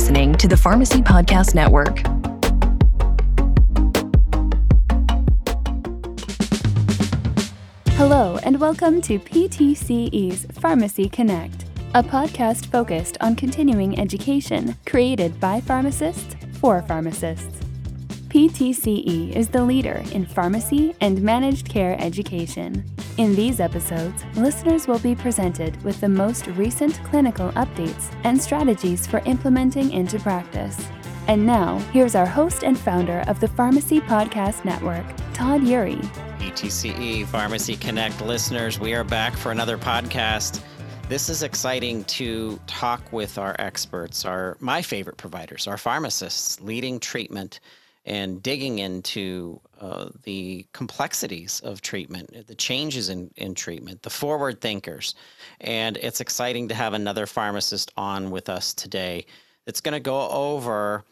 listening to the Pharmacy Podcast Network. Hello, and welcome to PTCE's Pharmacy Connect, a podcast focused on continuing education created by pharmacists for pharmacists. PTCE is the leader in pharmacy and managed care education. In these episodes, listeners will be presented with the most recent clinical updates and strategies for implementing into practice. And now, here's our host and founder of the Pharmacy Podcast Network, Todd Eury. PTCE Pharmacy Connect listeners, we are back for another podcast. This is exciting to talk with our experts, our my favorite providers, our pharmacists leading treatment and digging into uh, the complexities of treatment, the changes in, in treatment, the forward thinkers. And it's exciting to have another pharmacist on with us today that's going to go over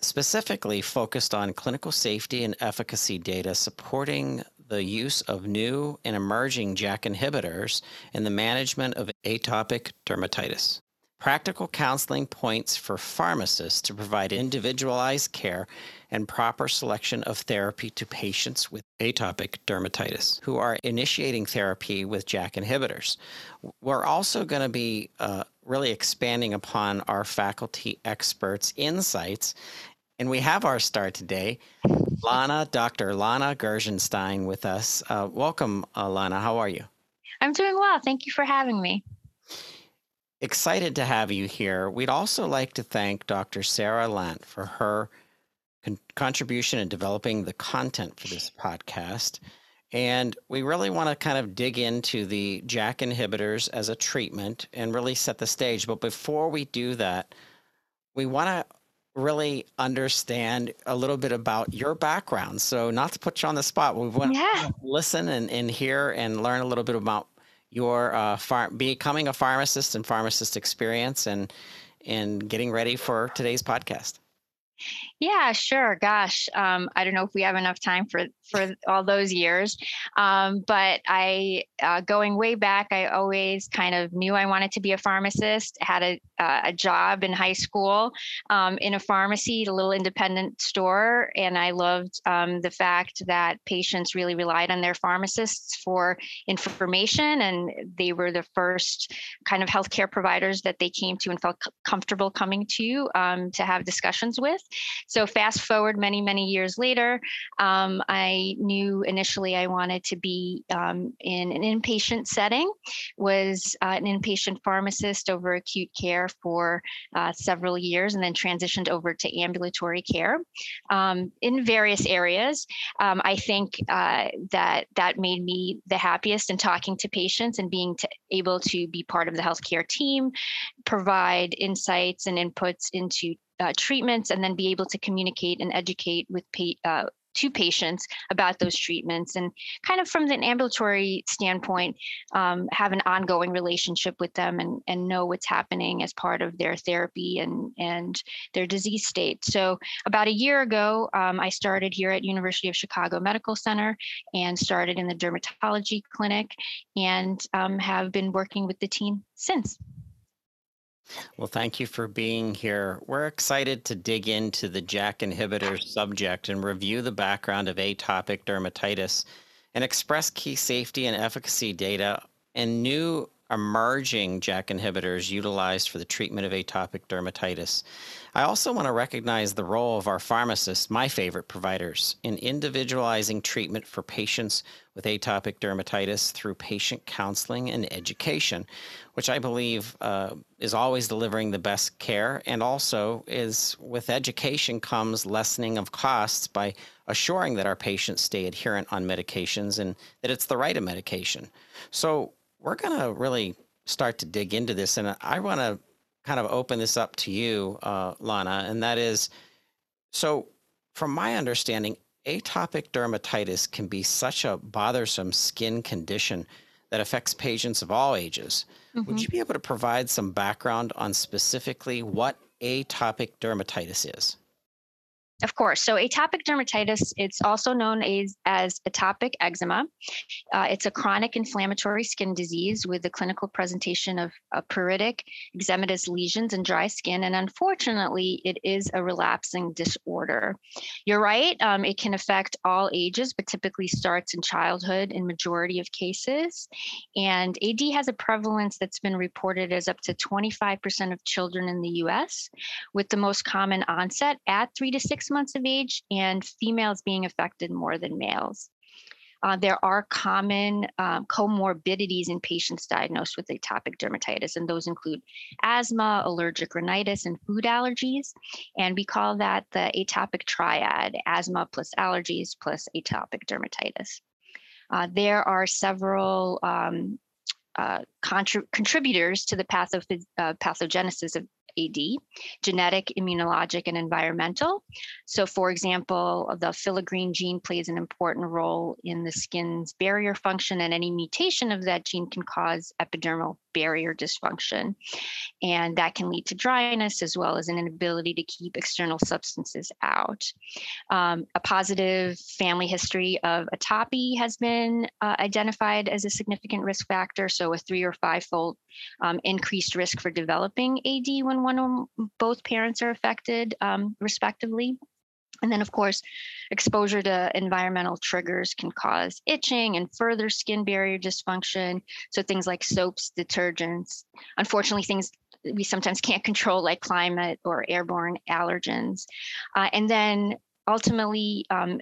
specifically focused on clinical safety and efficacy data supporting the use of new and emerging JAK inhibitors in the management of atopic dermatitis. Practical counseling points for pharmacists to provide individualized care and proper selection of therapy to patients with atopic dermatitis who are initiating therapy with JAK inhibitors. We're also going to be uh, really expanding upon our faculty experts' insights and we have our star today, Lana, Dr. Lana Gerzenshtein with us. Uh, welcome, uh, Lana. How are you? I'm doing well. Thank you for having me. Excited to have you here. We'd also like to thank Dr. Sarah Lant for her con- contribution in developing the content for this podcast. And we really want to kind of dig into the JAK inhibitors as a treatment and really set the stage. But before we do that, we want to really understand a little bit about your background. So, not to put you on the spot, we want yeah. to listen and, and hear and learn a little bit about your uh, becoming a pharmacist and pharmacist experience and and getting ready for today's podcast. Yeah, sure. Gosh, um, I don't know if we have enough time for for all those years, um, but I, uh, going way back, I always kind of knew I wanted to be a pharmacist. Had a uh, a job in high school um, in a pharmacy, a little independent store, and I loved um, the fact that patients really relied on their pharmacists for information, and they were the first kind of healthcare providers that they came to and felt comfortable coming to um, to have discussions with. So fast forward many, many years later, um, I knew initially I wanted to be um, in an inpatient setting, was uh, an inpatient pharmacist over acute care for uh, several years, and then transitioned over to ambulatory care um, in various areas. Um, I think uh, that that made me the happiest in talking to patients and being to, able to be part of the healthcare team, provide insights and inputs into uh, treatments and then be able to communicate and educate with pa- uh, to patients about those treatments and kind of from an ambulatory standpoint um, have an ongoing relationship with them and, and know what's happening as part of their therapy and, and their disease state. So about a year ago um, i started here at university of chicago medical center and started in the dermatology clinic and um, have been working with the team since well, thank you for being here. We're excited to dig into the JAK inhibitor subject and review the background of atopic dermatitis and express key safety and efficacy data and new emerging JAK inhibitors utilized for the treatment of atopic dermatitis. I also want to recognize the role of our pharmacists, my favorite providers, in individualizing treatment for patients with atopic dermatitis through patient counseling and education, which I believe uh, is always delivering the best care. And also, is with education comes lessening of costs by assuring that our patients stay adherent on medications and that it's the right medication. So, we're going to really start to dig into this. And I want to kind of open this up to you, uh, Lana, and that is so, from my understanding, atopic dermatitis can be such a bothersome skin condition that affects patients of all ages. Mm-hmm. Would you be able to provide some background on specifically what atopic dermatitis is? Of course. So atopic dermatitis, it's also known as, as atopic eczema. Uh, it's a chronic inflammatory skin disease with the clinical presentation of pruritic, eczematous lesions and dry skin. And unfortunately, it is a relapsing disorder. You're right, um, it can affect all ages, but typically starts in childhood in majority of cases. And AD has a prevalence that's been reported as up to 25% of children in the US, with the most common onset at three to six months of age and females being affected more than males. Uh, there are common um, comorbidities in patients diagnosed with atopic dermatitis, and those include asthma, allergic rhinitis, and food allergies. And we call that the atopic triad asthma plus allergies plus atopic dermatitis. Uh, there are several um, uh, contributors to the pathogenesis uh, pathogenesis of AD, genetic, immunologic, and environmental. So, for example, the filaggrin gene plays an important role in the skin's barrier function, and any mutation of that gene can cause epidermal barrier dysfunction. And that can lead to dryness as well as an inability to keep external substances out. Um, a positive family history of atopy has been uh, identified as a significant risk factor. So, a three or five fold um, increased risk for developing AD when one or both parents are affected, um, respectively. And then, of course, exposure to environmental triggers can cause itching and further skin barrier dysfunction. So, things like soaps, detergents, unfortunately, things we sometimes can't control, like climate or airborne allergens. Uh, and then ultimately um,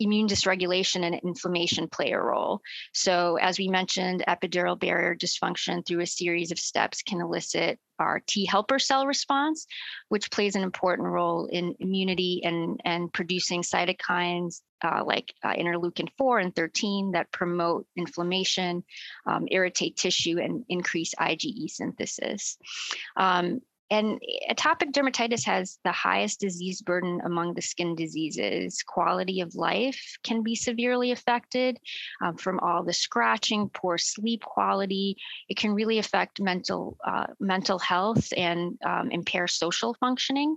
immune dysregulation and inflammation play a role. So, as we mentioned, epidermal barrier dysfunction through a series of steps can elicit our T helper cell response, which plays an important role in immunity and, and producing cytokines uh, like uh, interleukin 4 and 13 that promote inflammation, um, irritate tissue, and increase IgE synthesis. Um, and atopic dermatitis has the highest disease burden among the skin diseases. Quality of life can be severely affected um, from all the scratching, poor sleep quality. It can really affect mental uh, mental health and um, impair social functioning.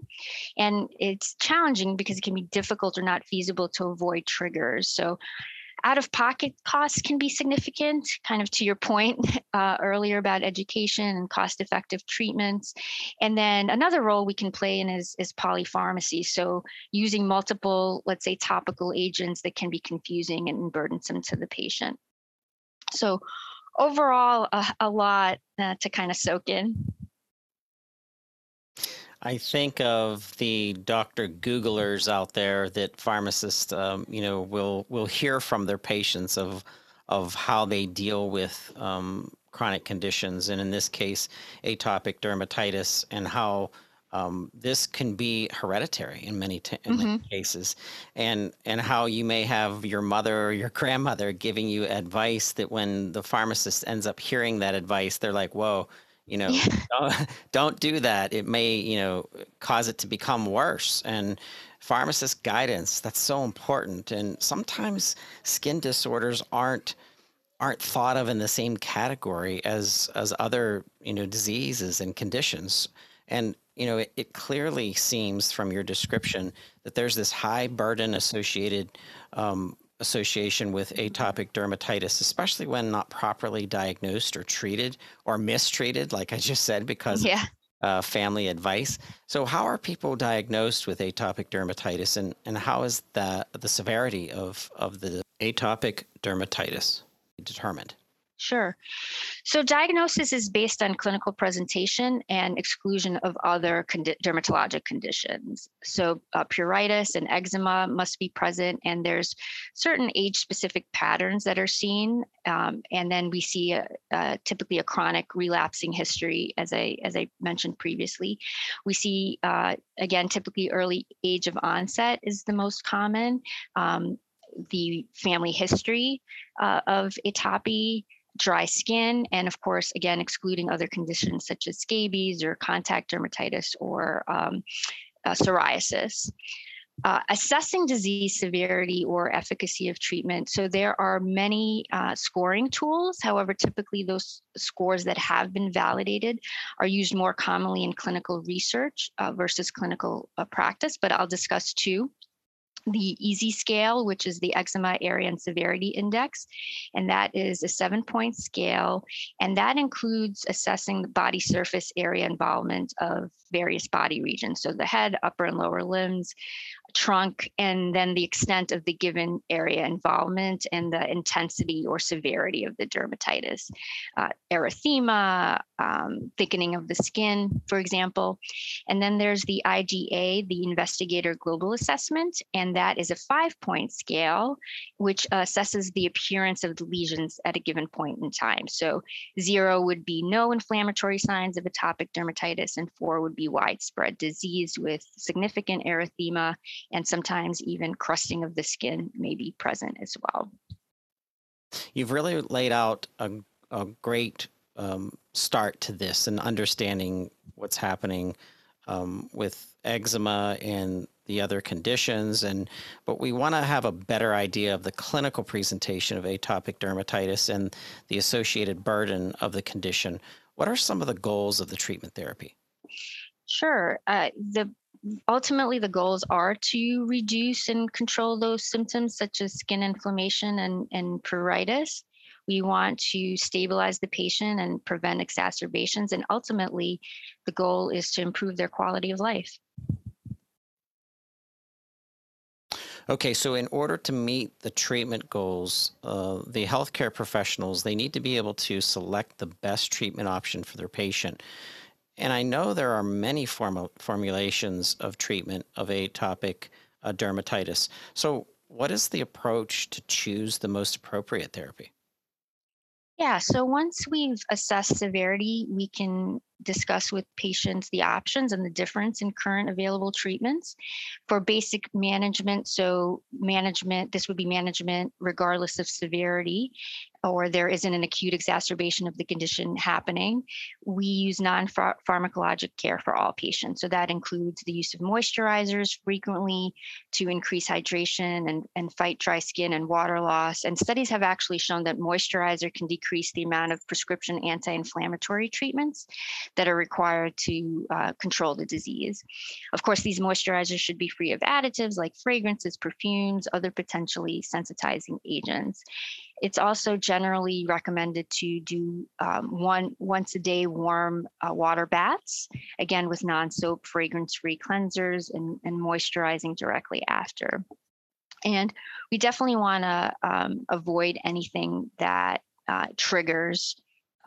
And it's challenging because it can be difficult or not feasible to avoid triggers. So out of pocket costs can be significant, kind of to your point uh, earlier about education and cost effective treatments. And then another role we can play in is, is polypharmacy. So using multiple, let's say, topical agents that can be confusing and burdensome to the patient. So overall, a, a lot uh, to kind of soak in. I think of the Dr. Googlers out there that pharmacists, um, you know, will will hear from their patients of of how they deal with um, chronic conditions, and in this case, atopic dermatitis, and how um, this can be hereditary in many t- in mm-hmm. many cases, and and how you may have your mother or your grandmother giving you advice that when the pharmacist ends up hearing that advice, they're like, "Whoa." You know yeah. don't, don't do that. It may you know cause it to become worse. And pharmacist guidance that's so important. And sometimes skin disorders aren't aren't thought of in the same category as as other you know diseases and conditions. And you know it, it clearly seems from your description that there's this high burden associated um, association with atopic dermatitis, especially when not properly diagnosed or treated or mistreated, like I just said, because yeah. Uh, family advice. So, how are people diagnosed with atopic dermatitis, and, and how is the the severity of of the atopic dermatitis determined? Sure. So diagnosis is based on clinical presentation and exclusion of other condi- dermatologic conditions. So uh, pruritus and eczema must be present, and there's certain age-specific patterns that are seen. Um, and then we see a, a, typically a chronic relapsing history, as I as I mentioned previously. We see uh, again typically early age of onset is the most common. Um, the family history uh, of atopy dry skin, and of course, again, excluding other conditions such as scabies or contact dermatitis or um, uh, psoriasis. Uh, assessing disease severity or efficacy of treatment. So there are many uh, scoring tools. However, typically those scores that have been validated are used more commonly in clinical research uh, versus clinical uh, practice, but I'll discuss two the EASI scale, which is the Eczema Area and Severity Index, and that is a seven point scale. And that includes assessing the body surface area involvement of various body regions. So the head, upper and lower limbs, trunk, and then the extent of the given area involvement and the intensity or severity of the dermatitis. Uh, erythema, um, thickening of the skin, for example. And then there's the IGA, the Investigator Global Assessment, and that is a five point scale, which assesses the appearance of the lesions at a given point in time. So zero would be no inflammatory signs of atopic dermatitis, and four would be widespread disease with significant erythema and sometimes even crusting of the skin may be present as well. You've really laid out a, a great um, start to this and understanding what's happening um, with eczema and the other conditions and but we want to have a better idea of the clinical presentation of atopic dermatitis and the associated burden of the condition what are some of the goals of the treatment therapy Sure. Uh, the ultimately the goals are to reduce and control those symptoms such as skin inflammation and, and pruritus. We want to stabilize the patient and prevent exacerbations. And ultimately, the goal is to improve their quality of life. Okay, so in order to meet the treatment goals, uh, the healthcare professionals they need to be able to select the best treatment option for their patient. And I know there are many form- formulations of treatment of atopic uh, dermatitis. So, what is the approach to choose the most appropriate therapy? Yeah, so once we've assessed severity, we can discuss with patients the options and the difference in current available treatments for basic management. So, management, this would be management regardless of severity or there isn't an acute exacerbation of the condition happening, we use non pharmacologic care for all patients. So that includes the use of moisturizers frequently to increase hydration and, and fight dry skin and water loss. And studies have actually shown that moisturizer can decrease the amount of prescription anti inflammatory treatments that are required to uh, control the disease. Of course, these moisturizers should be free of additives like fragrances, perfumes, other potentially sensitizing agents. It's also generally recommended to do um, one once a day warm uh, water baths, again with non-soap fragrance-free cleansers and, and moisturizing directly after. And we definitely want to um, avoid anything that uh, triggers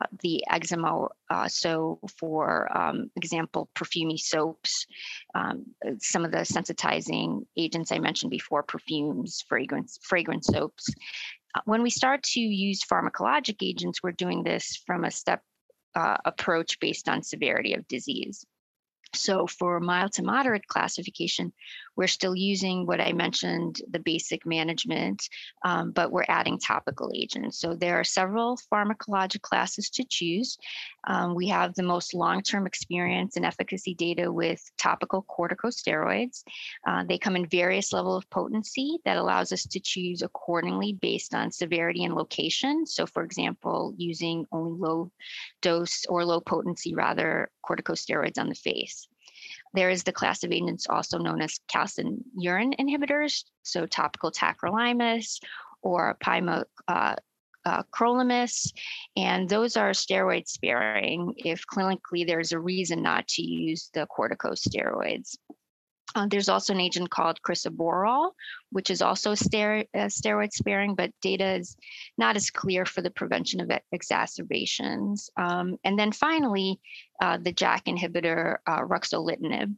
uh, the eczema. Uh, so, for um, example, perfumey soaps, um, some of the sensitizing agents I mentioned before, perfumes, fragrance, fragrance soaps, when we start to use pharmacologic agents, we're doing this from a step uh, approach based on severity of disease. So for mild to moderate classification, we're still using what I mentioned, the basic management, um, but we're adding topical agents. So there are several pharmacologic classes to choose. Um, we have the most long-term experience and efficacy data with topical corticosteroids. Uh, they come in various level of potency that allows us to choose accordingly based on severity and location. So for example, using only low dose or low potency rather corticosteroids on the face. There is the class of agents also known as calcineurin inhibitors, so topical tacrolimus or pimecrolimus, uh, uh, and those are steroid sparing if clinically there's a reason not to use the corticosteroids. Uh, there's also an agent called crisaborole, which is also uh, steroid sparing, but data is not as clear for the prevention of exacerbations. Um, and then finally, uh, the JAK inhibitor, uh, ruxolitinib.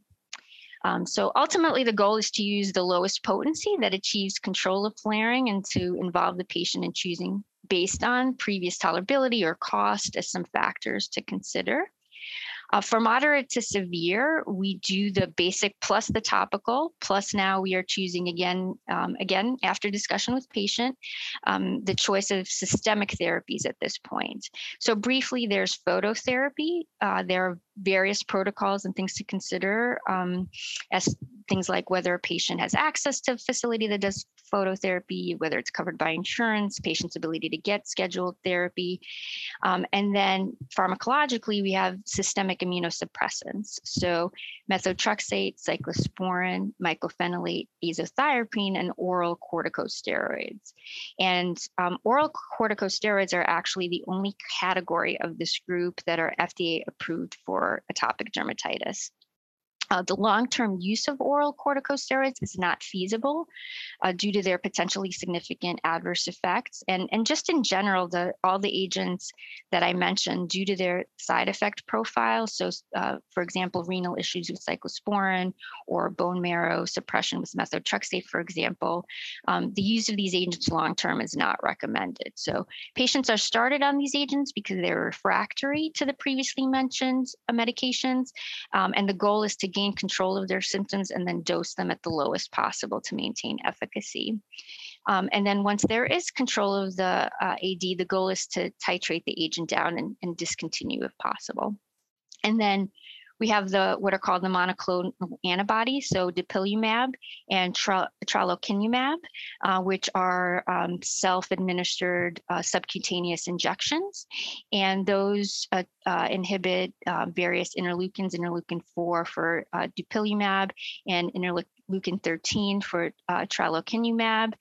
Um, so ultimately, the goal is to use the lowest potency that achieves control of flaring and to involve the patient in choosing based on previous tolerability or cost as some factors to consider. Uh, for moderate to severe, we do the basic plus the topical, plus now we are choosing again, um, again, after discussion with patient, um, the choice of systemic therapies at this point. So briefly, there's phototherapy. Uh, there are various protocols and things to consider um, as things like whether a patient has access to a facility that does phototherapy, whether it's covered by insurance, patient's ability to get scheduled therapy. Um, and then pharmacologically, we have systemic immunosuppressants. So methotrexate, cyclosporin, mycophenolate, azathioprine, and oral corticosteroids. And um, oral corticosteroids are actually the only category of this group that are FDA approved for atopic dermatitis. Uh, the long-term use of oral corticosteroids is not feasible uh, due to their potentially significant adverse effects, and and just in general, the all the agents that I mentioned due to their side effect profile. So, uh, for example, renal issues with cyclosporin or bone marrow suppression with methotrexate, for example, um, the use of these agents long-term is not recommended. So, patients are started on these agents because they're refractory to the previously mentioned uh, medications, um, and the goal is to gain control of their symptoms and then dose them at the lowest possible to maintain efficacy. Um, and then once there is control of the uh, AD, the goal is to titrate the agent down and, and discontinue if possible. And then we have the what are called the monoclonal antibodies, so dupilumab and tralokinumab, uh, which are um, self-administered uh, subcutaneous injections, and those uh, uh inhibit uh, various interleukins, interleukin 4 for uh, dupilumab, and interleukin 13 for uh, tralokinumab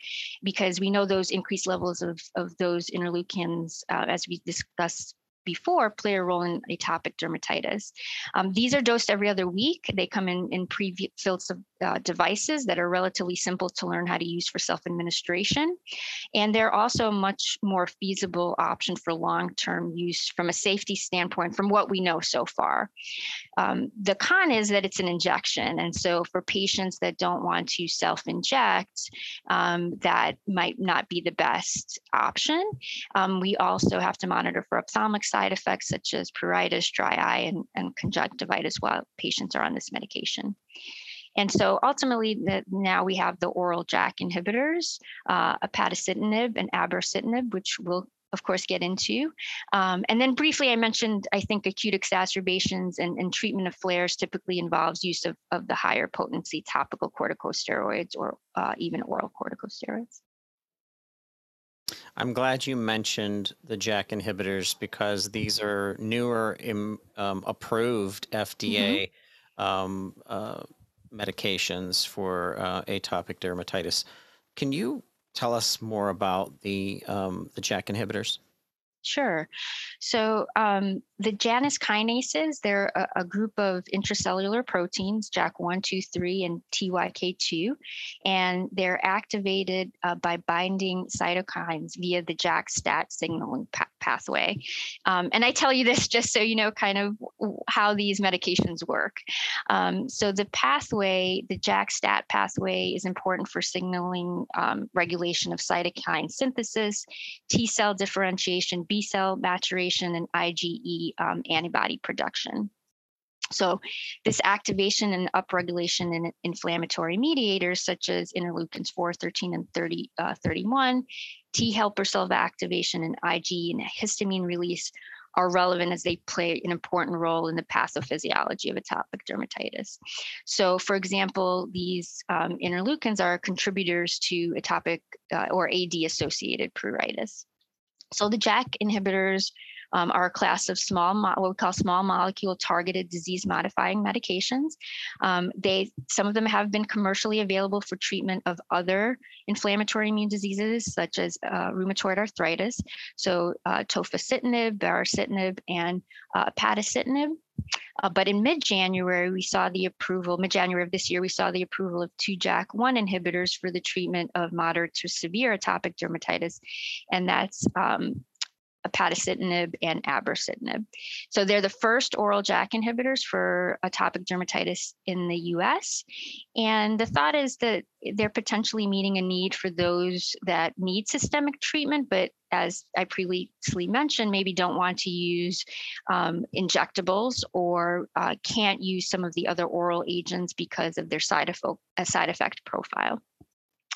because we know those increased levels of, of those interleukins, uh, as we discussed before play a role in atopic dermatitis. Um, these are dosed every other week. They come in, in pre-filled uh, devices that are relatively simple to learn how to use for self-administration. And they're also a much more feasible option for long-term use from a safety standpoint from what we know so far. Um, the con is that it's an injection. And so for patients that don't want to self-inject, um, that might not be the best option. Um, we also have to monitor for ophthalmic side effects such as pruritus, dry eye, and, and conjunctivitis while patients are on this medication. And so ultimately, the, now we have the oral JAK inhibitors, uh, upadacitinib and abrocitinib, which we'll of course get into. Um, and then briefly, I mentioned I think acute exacerbations and, and treatment of flares typically involves use of, of the higher potency topical corticosteroids or uh, even oral corticosteroids. I'm glad you mentioned the JAK inhibitors because these are newer um, approved FDA mm-hmm. um, uh, medications for uh, atopic dermatitis. Can you tell us more about the um, the JAK inhibitors? Sure. So um, the Janus kinases, they're a, a, group of intracellular proteins, JAK1, 2, 3, and TYK2, and they're activated uh, by binding cytokines via the JAK-STAT signaling pa- pathway. Um, and I tell you this just so you know kind of how these medications work. Um, so the pathway, the JAK-STAT pathway, is important for signaling um, regulation of cytokine synthesis, T cell differentiation, B cell maturation, and IgE um, antibody production. So, this activation and upregulation in inflammatory mediators such as interleukins 4, 13, and 30, uh, 31, T helper cell activation, and IgE and histamine release are relevant as they play an important role in the pathophysiology of atopic dermatitis. So, for example, these um, interleukins are contributors to atopic uh, or AD associated pruritus. So the JAK inhibitors um, are a class of small, what we call small molecule targeted disease modifying medications. Um, they, some of them have been commercially available for treatment of other inflammatory immune diseases such as uh, rheumatoid arthritis. So uh, tofacitinib, baricitinib, and uh. Uh, but in mid-January, we saw the approval, mid-January of this year, we saw the approval of two JAK1 inhibitors for the treatment of moderate to severe atopic dermatitis. And that's um, upadacitinib and abrocitinib. So they're the first oral JAK inhibitors for atopic dermatitis in the US. And the thought is that they're potentially meeting a need for those that need systemic treatment, but as I previously mentioned, maybe don't want to use um, injectables or uh, can't use some of the other oral agents because of their side effect, side effect profile.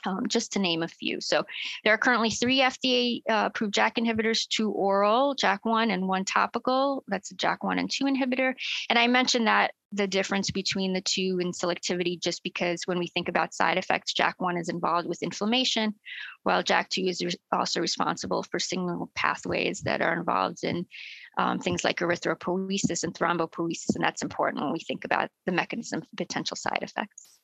Um, just to name a few. So there are currently three FDA uh, approved JAK inhibitors, two oral, JAK1, and one topical. That's a JAK1 and 2 inhibitor. And I mentioned that the difference between the two in selectivity just because when we think about side effects, JAK1 is involved with inflammation, while JAK2 is also responsible for signal pathways that are involved in um, things like erythropoiesis and thrombopoiesis. And that's important when we think about the mechanism for potential side effects.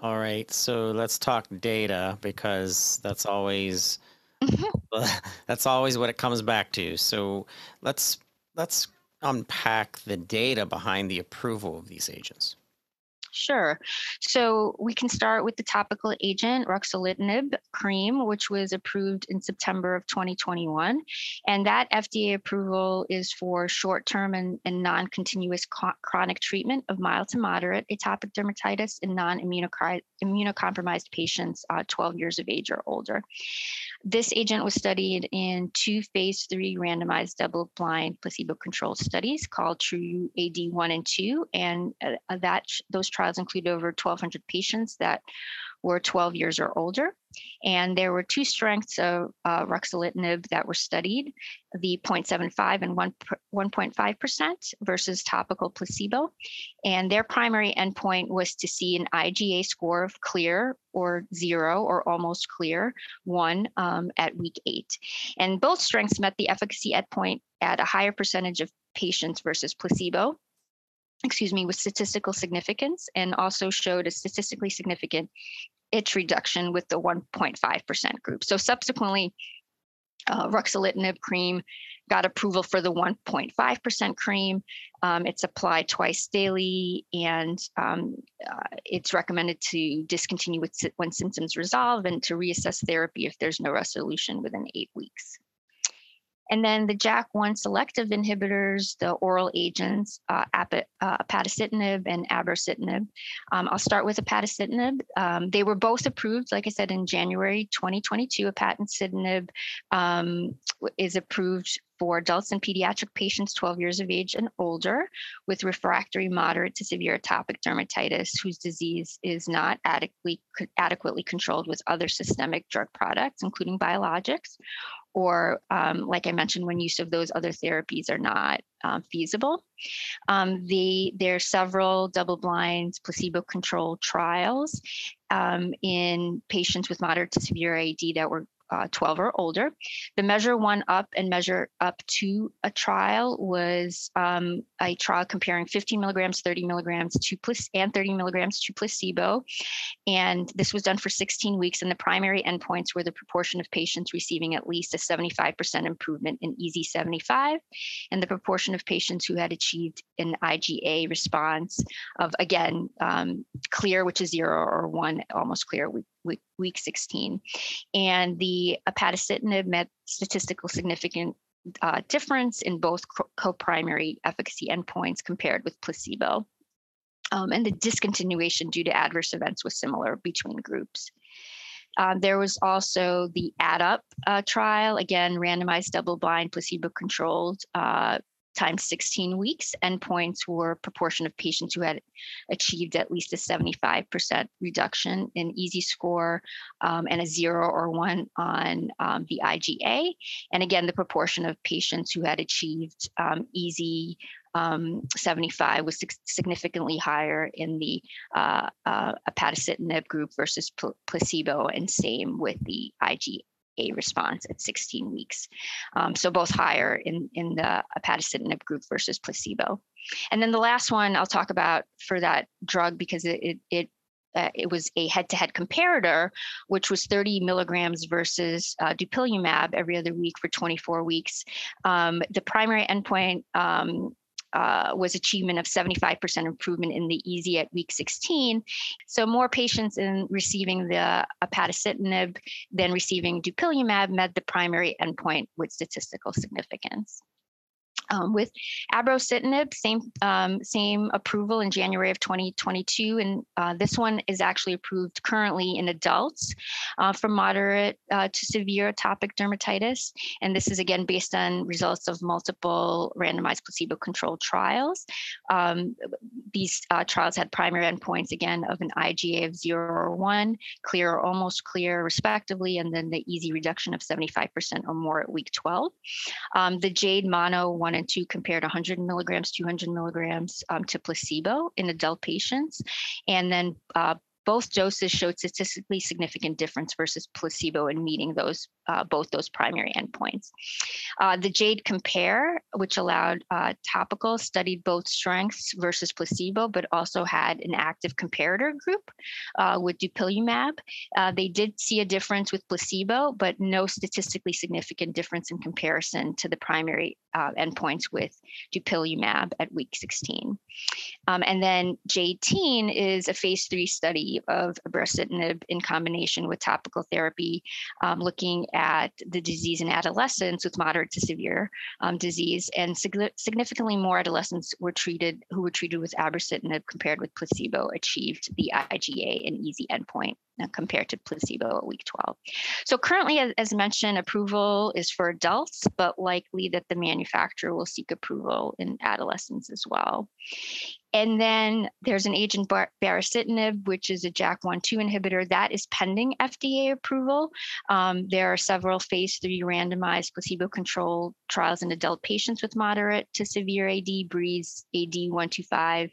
All right, so let's talk data because that's always that's always what it comes back to. So let's let's unpack the data behind the approval of these agents. Sure. So we can start with the topical agent, ruxolitinib cream, which was approved in September of 2021. And that FDA approval is for short term and, and non continuous co- chronic treatment of mild to moderate atopic dermatitis in non immunocompromised patients uh, 12 years of age or older. This agent was studied in two phase three randomized double blind placebo controlled studies called TRuE-AD 1 and 2. And uh, that those trials included over 1,200 patients that were 12 years or older. And there were two strengths of uh, ruxolitinib that were studied the 0.75 and 1, 1.5% versus topical placebo. And their primary endpoint was to see an IGA score of clear or zero or almost clear, one um, at week eight. And both strengths met the efficacy endpoint at a higher percentage of patients versus placebo excuse me, with statistical significance and also showed a statistically significant itch reduction with the 1.5% group. So subsequently, uh, ruxolitinib cream got approval for the 1.5% cream. Um, it's applied twice daily, and um, uh, it's recommended to discontinue with, when symptoms resolve and to reassess therapy if there's no resolution within eight weeks. And then the JAK1 selective inhibitors, the oral agents, uh, ap- uh, upadacitinib and abrocitinib. Um, I'll start with upadacitinib. Um, they were both approved, like I said, in January 2022. Upadacitinib um, is approved for adults and pediatric patients 12 years of age and older with refractory moderate to severe atopic dermatitis whose disease is not adequately, adequately controlled with other systemic drug products, including biologics, or um, like I mentioned, when use of those other therapies are not um, feasible. Um, the, there are several double-blind placebo-controlled trials um, in patients with moderate to severe AD that were uh, 12 or older. The Measure One Up and Measure Up to a trial was um, a trial comparing 15 milligrams, 30 milligrams to plus and 30 milligrams to placebo. And this was done for 16 weeks. And the primary endpoints were the proportion of patients receiving at least a 75% improvement in EASI 75 and the proportion of patients who had achieved an IGA response of, again, um, clear, which is zero or one, almost clear, week, week 16. And the upadacitinib met statistical significant uh, difference in both co-primary efficacy endpoints compared with placebo. Um, and the discontinuation due to adverse events was similar between groups. Um, there was also the AD Up uh, trial, again, randomized double blind placebo controlled uh, times 16 weeks. Endpoints were proportion of patients who had achieved at least a 75% reduction in EASI score um, and a zero or one on um, the IGA. And again, the proportion of patients who had achieved um, EASI um, 75 was significantly higher in the uh, uh, group versus pl- placebo, and same with the IGA a response at 16 weeks. Um, so both higher in, in the upadacitinib group versus placebo. And then the last one I'll talk about for that drug because it, it, it uh, it was a head-to-head comparator, which was 30 milligrams versus uh, dupilumab every other week for 24 weeks. Um, the primary endpoint um, uh, was achievement of 75% improvement in the EASI at week 16. So more patients in receiving the upadacitinib than receiving dupilumab met the primary endpoint with statistical significance. Um, with abrocitinib, same um, same approval in January of 2022, and uh, this one is actually approved currently in adults uh, for moderate uh, to severe atopic dermatitis. And this is again based on results of multiple randomized placebo-controlled trials. Um, these uh, trials had primary endpoints again of an IGA of zero or one, clear or almost clear, respectively, and then the EASI reduction of 75% or more at week 12. Um, the JADE mono one and two compared 100 milligrams, 200 milligrams um, to placebo in adult patients. And then uh, both doses showed statistically significant difference versus placebo in meeting those uh, both those primary endpoints. Uh, the JADE Compare, which allowed uh, topical, studied both strengths versus placebo, but also had an active comparator group uh, with dupilumab. Uh, they did see a difference with placebo, but no statistically significant difference in comparison to the primary uh, endpoints with dupilumab at week 16. Um, and then JADE-TEEN is a phase three study of abrocitinib in combination with topical therapy, um, looking at the disease in adolescents with moderate to severe um, disease, and sig- significantly more adolescents were treated who were treated with abrocitinib compared with placebo achieved the IGA and EASI endpoint compared to placebo at week 12. So currently, as, as, mentioned, approval is for adults, but likely that the manufacturer will seek approval in adolescents as well. And then there's an agent bar- baricitinib, which is a JAK1/2 inhibitor that is pending FDA approval. Um, there are several phase three randomized placebo-controlled trials in adult patients with moderate to severe AD, BREEZE AD 125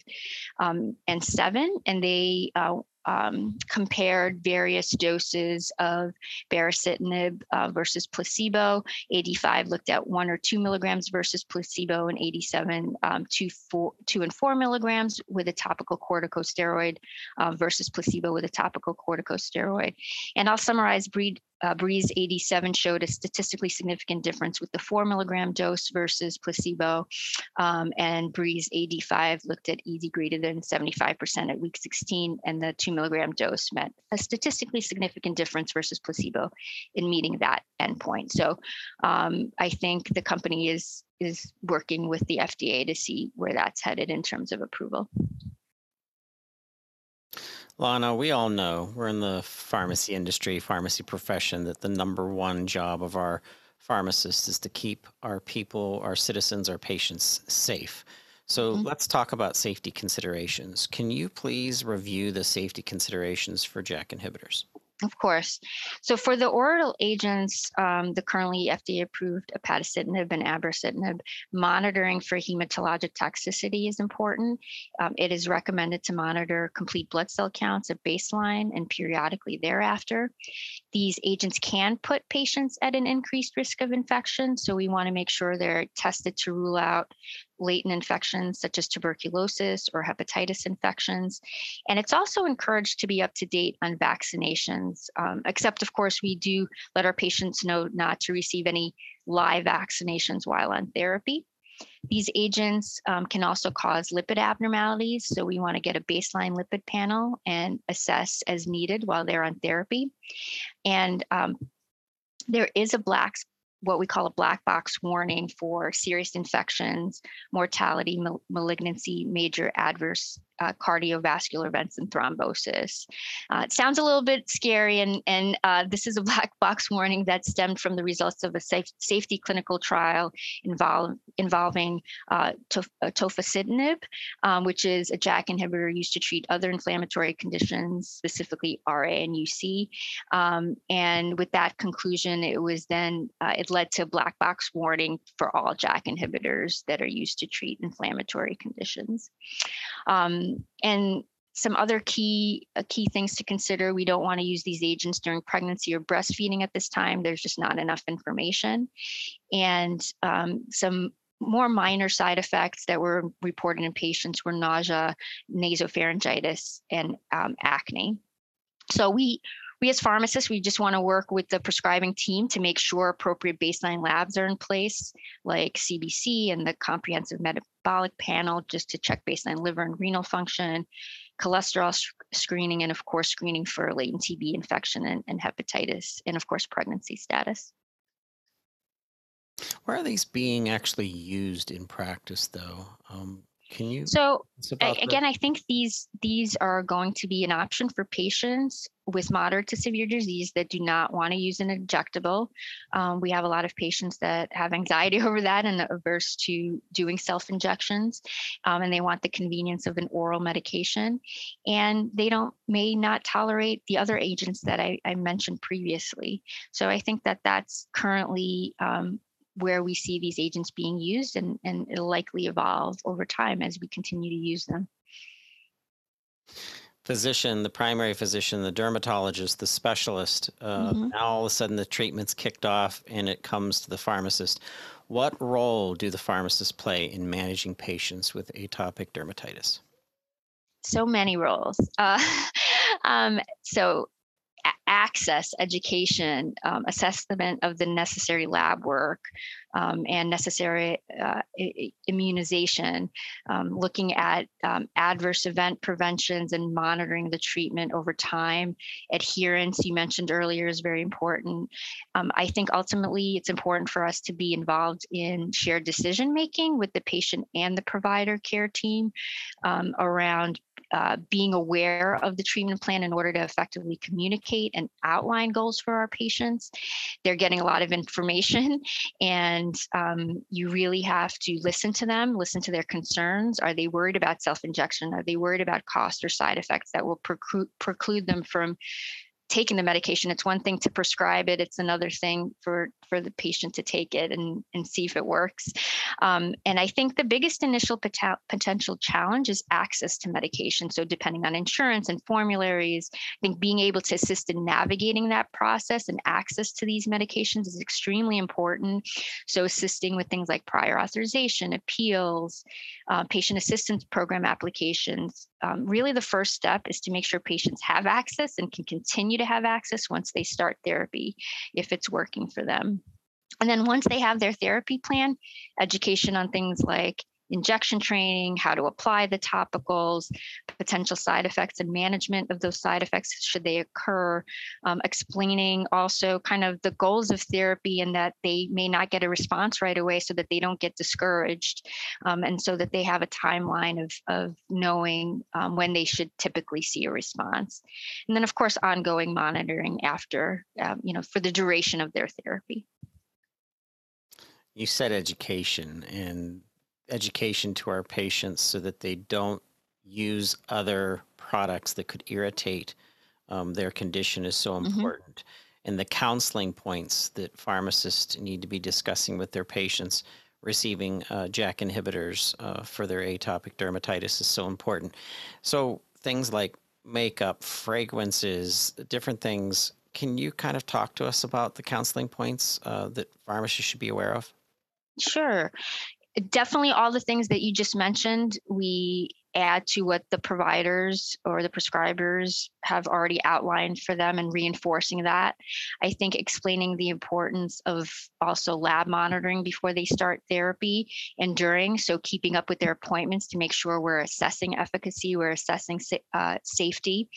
um, and 7, and they uh, um, compared various doses of baricitinib uh, versus placebo. 85 looked at one or two milligrams versus placebo, and 87 um, two, four, two and four milligrams with a topical corticosteroid uh, versus placebo with a topical corticosteroid. And I'll summarize breed, uh, BREEZE 87 showed a statistically significant difference with the four milligram dose versus placebo. Um, and BREEZE 85 looked at EASI greater than 75% at week 16, and the two milligram dose met a statistically significant difference versus placebo in meeting that endpoint. So um, I think the company is is working with the FDA to see where that's headed in terms of approval. Lana, we all know we're in the pharmacy industry, pharmacy profession, that the number one job of our pharmacists is to keep our people, our citizens, our patients safe. So mm-hmm. let's talk about safety considerations. Can you please review the safety considerations for JAK inhibitors? Of course. So for the oral agents, um, the currently FDA-approved upadacitinib and abrocitinib, monitoring for hematologic toxicity is important. Um, it is recommended to monitor complete blood cell counts at baseline and periodically thereafter. These agents can put patients at an increased risk of infection, so we want to make sure they're tested to rule out latent infections such as tuberculosis or hepatitis infections. And it's also encouraged to be up to date on vaccinations, um, except, of course, we do let our patients know not to receive any live vaccinations while on therapy. These agents um, can also cause lipid abnormalities, so we want to get a baseline lipid panel and assess as needed while they're on therapy. And um, there is a black what we call a black box warning for serious infections, mortality, mal- malignancy, major adverse uh, cardiovascular events and thrombosis. Uh, it sounds a little bit scary, and, and uh, this is a black box warning that stemmed from the results of a safe, safety clinical trial involve, involving uh, tof- uh, tofacitinib, um, which is a JAK inhibitor used to treat other inflammatory conditions, specifically RA and UC. Um, and with that conclusion, it was then, uh, it led to a black box warning for all JAK inhibitors that are used to treat inflammatory conditions. Um, and some other key uh, key things to consider we don't want to use these agents during pregnancy or breastfeeding at this time there's just not enough information. And um, some more minor side effects that were reported in patients were nausea nasopharyngitis and um, acne. So we we as pharmacists, we just want to work with the prescribing team to make sure appropriate baseline labs are in place, like CBC and the comprehensive metabolic panel, just to check baseline liver and renal function, cholesterol screening, and of course, screening for latent TB infection and, and hepatitis, and of course, pregnancy status. Where are these being actually used in practice, though? Um, can you? So again, I think these these are going to be an option for patients with moderate to severe disease that do not want to use an injectable. Um, we have a lot of patients that have anxiety over that and averse to doing self injections, um, and they want the convenience of an oral medication, and they don't may not tolerate the other agents that I, I mentioned previously. So I think that that's currently um, where we see these agents being used and, and it'll likely evolve over time as we continue to use them. Physician, the primary physician, the dermatologist, the specialist, uh, mm-hmm. now all of a sudden the treatment's kicked off and it comes to the pharmacist. What role do the pharmacists play in managing patients with atopic dermatitis? So many roles. Uh, um, so access, education, um, assessment of the necessary lab work, um, and necessary uh, immunization, um, looking at um, adverse event preventions and monitoring the treatment over time. Adherence, you mentioned earlier, is very important. Um, I think ultimately it's important for us to be involved in shared decision making with the patient and the provider care team um, around uh, being aware of the treatment plan in order to effectively communicate and outline goals for our patients. They're getting a lot of information, and um, you really have to listen to them, listen to their concerns. Are they worried about self injection? Are they worried about cost or side effects that will preclude, preclude them from taking the medication it's one thing to prescribe it it's another thing for for the patient to take it and and see if it works. Um, and i think the biggest initial pot- potential challenge is access to medication. So depending on insurance and formularies i think being able to assist in navigating that process and access to these medications is extremely important. So assisting with things like prior authorization appeals uh, patient assistance program applications um, really the first step is to make sure patients have access and can continue to have access once they start therapy if it's working for them. And then once they have their therapy plan, education on things like injection training, how to apply the topicals, potential side effects and management of those side effects should they occur, um, explaining also kind of the goals of therapy and that they may not get a response right away so that they don't get discouraged um, and so that they have a timeline of, of knowing um, when they should typically see a response. And then of course, ongoing monitoring after, um, you know, for the duration of their therapy. You said education and education to our patients so that they don't use other products that could irritate um, their condition is so mm-hmm. important. Mm-hmm. And the counseling points that pharmacists need to be discussing with their patients receiving uh, JAK inhibitors uh, for their atopic dermatitis is so important. So things like makeup, fragrances, different things. Can you kind of talk to us about the counseling points uh, that pharmacists should be aware of? Sure. Definitely all the things that you just mentioned we add to what the providers or the prescribers have already outlined for them and reinforcing that. I think explaining the importance of also lab monitoring before they start therapy and during so keeping up with their appointments to make sure we're assessing efficacy we're assessing uh, safety.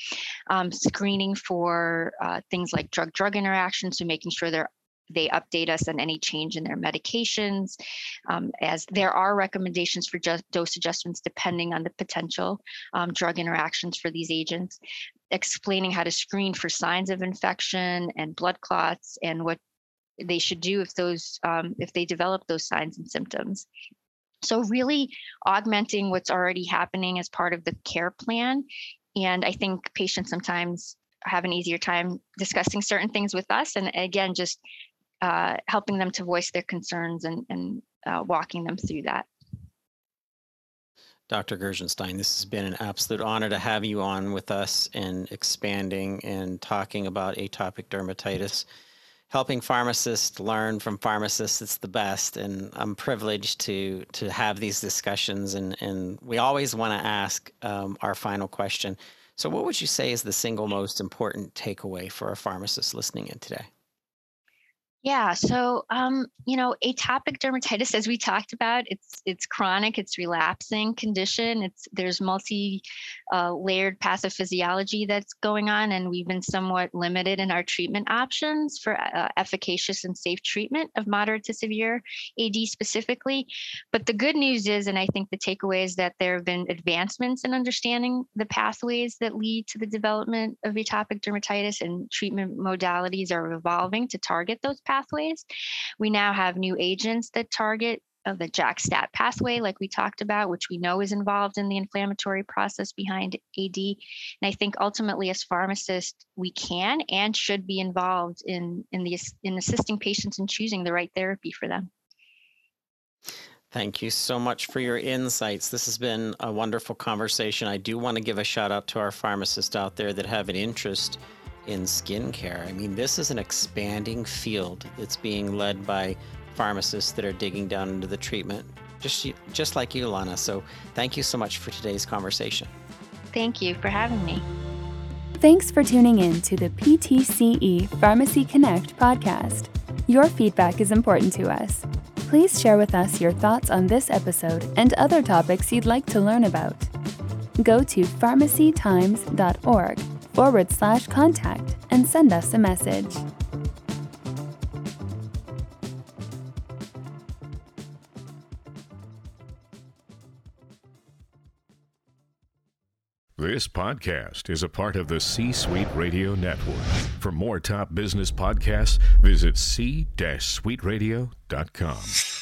Um, screening for uh, things like drug drug interactions so making sure they're they update us on any change in their medications, um, as there are recommendations for just dose adjustments depending on the potential um, drug interactions for these agents, explaining how to screen for signs of infection and blood clots and what they should do if those um, if they develop those signs and symptoms. So really augmenting what's already happening as part of the care plan. And I think patients sometimes have an easier time discussing certain things with us. And again, just uh, helping them to voice their concerns and, and uh, walking them through that. Dr. Gerzenshtein, this has been an absolute honor to have you on with us and expanding and talking about atopic dermatitis. Helping pharmacists learn from pharmacists, it's the best. And I'm privileged to to have these discussions. And, and we always want to ask um, our final question. So, what would you say is the single most important takeaway for our pharmacists listening in today? Yeah, so um, you know, atopic dermatitis, as we talked about, it's it's chronic, it's relapsing condition. It's there's multi uh, layered pathophysiology that's going on, and we've been somewhat limited in our treatment options for uh, efficacious and safe treatment of moderate to severe AD specifically. But the good news is, and I think the takeaway is that there have been advancements in understanding the pathways that lead to the development of atopic dermatitis, and treatment modalities are evolving to target those pathways pathways. We now have new agents that target uh, the JAK-STAT pathway, like we talked about, which we know is involved in the inflammatory process behind AD. And I think ultimately, as pharmacists, we can and should be involved in in the in assisting patients in choosing the right therapy for them. Thank you so much for your insights. This has been a wonderful conversation. I do want to give a shout out to our pharmacists out there that have an interest in skincare. I mean, this is an expanding field. It's being led by pharmacists that are digging down into the treatment, just just like you, Lana. So, thank you so much for today's conversation. Thank you for having me. Thanks for tuning in to the PTCE Pharmacy Connect podcast. Your feedback is important to us. Please share with us your thoughts on this episode and other topics you'd like to learn about. Go to pharmacytimes.org forward slash contact and send us a message. This podcast is a part of the C Suite Radio Network. For more top business podcasts, visit c-suiteradio.com.